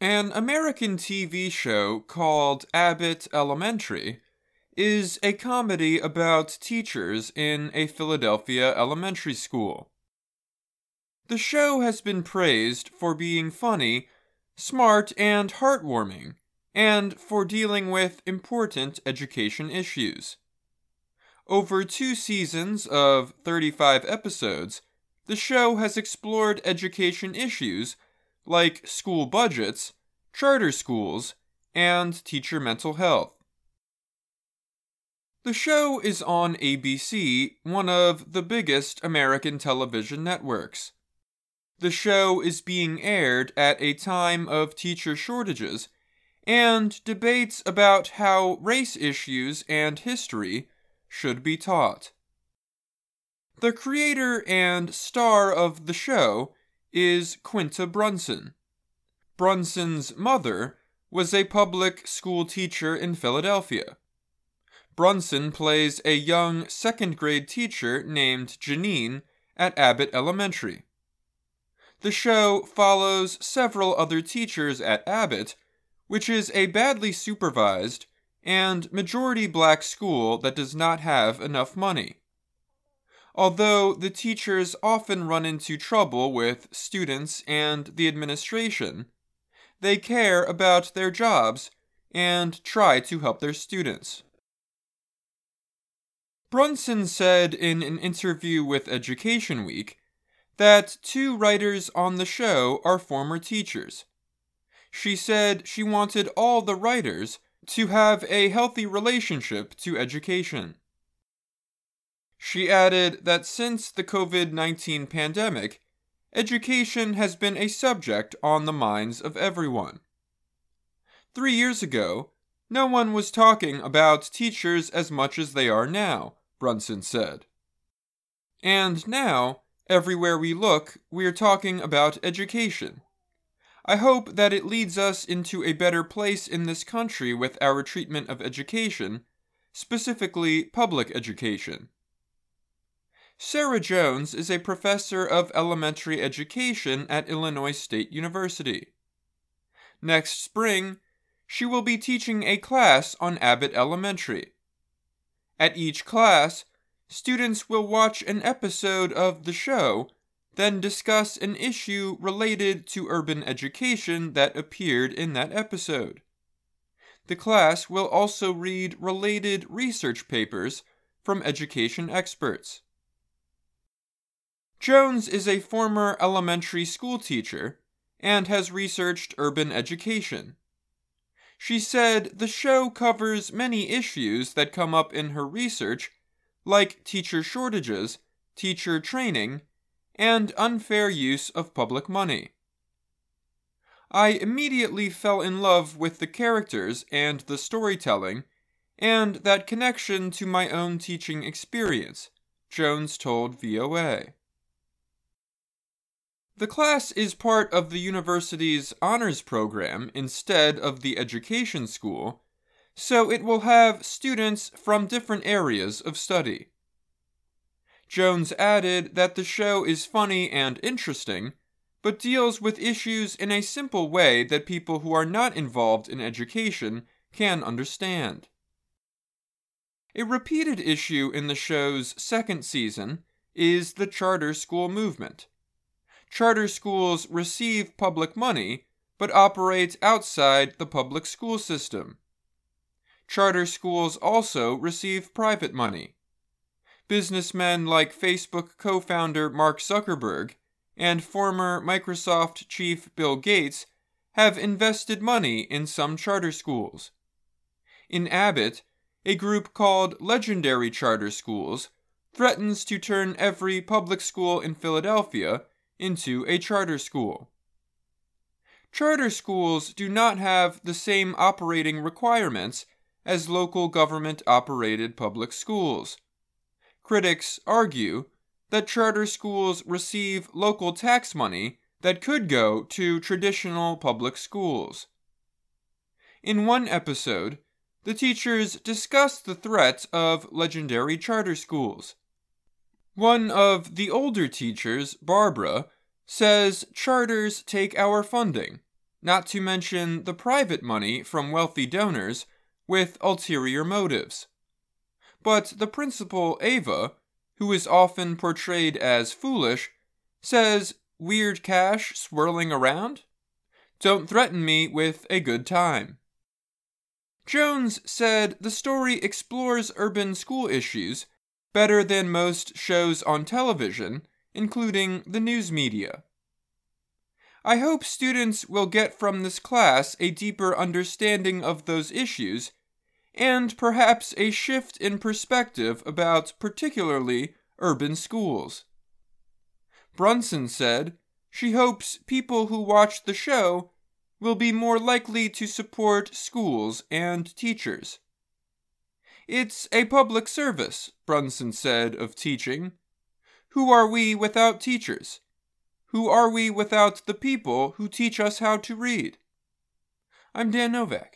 An American TV show called Abbott Elementary is a comedy about teachers in a Philadelphia elementary school. The show has been praised for being funny, smart, and heartwarming, and for dealing with important education issues. Over two seasons of 35 episodes, the show has explored education issues like school budgets, charter schools, and teacher mental health. The show is on ABC, one of the biggest American television networks. The show is being aired at a time of teacher shortages and debates about how race issues and history should be taught. The creator and star of the show is Quinta Brunson. Brunson's mother was a public school teacher in Philadelphia. Brunson plays a young second grade teacher named Janine at Abbott Elementary. The show follows several other teachers at Abbott, which is a badly supervised and majority black school that does not have enough money although the teachers often run into trouble with students and the administration. They care about their jobs and try to help their students. Brunson said in an interview with Education Week that two writers on the show are former teachers. She said she wanted all the writers to have a healthy relationship to education. She added that since the COVID 19 pandemic, education has been a subject on the minds of everyone. Three years ago, no one was talking about teachers as much as they are now, Brunson said. And now, everywhere we look, we are talking about education. I hope that it leads us into a better place in this country with our treatment of education, specifically public education. Sarah Jones is a professor of elementary education at Illinois State University. Next spring, she will be teaching a class on Abbott Elementary. At each class, students will watch an episode of the show, then discuss an issue related to urban education that appeared in that episode. The class will also read related research papers from education experts. Jones is a former elementary school teacher and has researched urban education. She said the show covers many issues that come up in her research, like teacher shortages, teacher training, and unfair use of public money. I immediately fell in love with the characters and the storytelling, and that connection to my own teaching experience, Jones told VOA. The class is part of the university's honors program instead of the education school, so it will have students from different areas of study. Jones added that the show is funny and interesting, but deals with issues in a simple way that people who are not involved in education can understand. A repeated issue in the show's second season is the charter school movement charter schools receive public money but operate outside the public school system. Charter schools also receive private money. Businessmen like Facebook co founder Mark Zuckerberg and former Microsoft chief Bill Gates have invested money in some charter schools. In Abbott, a group called Legendary Charter Schools threatens to turn every public school in Philadelphia into a charter school. Charter schools do not have the same operating requirements as local government operated public schools. Critics argue that charter schools receive local tax money that could go to traditional public schools. In one episode, the teachers discussed the threat of legendary charter schools. One of the older teachers, Barbara, says charters take our funding, not to mention the private money from wealthy donors with ulterior motives. But the principal, Ava, who is often portrayed as foolish, says, Weird cash swirling around? Don't threaten me with a good time. Jones said the story explores urban school issues better than most shows on television, including the news media. I hope students will get from this class a deeper understanding of those issues and perhaps a shift in perspective about particularly urban schools. Brunson said she hopes people who watch the show will be more likely to support schools and teachers. It's a public service, Brunson said of teaching. Who are we without teachers? Who are we without the people who teach us how to read? I'm Dan Novak.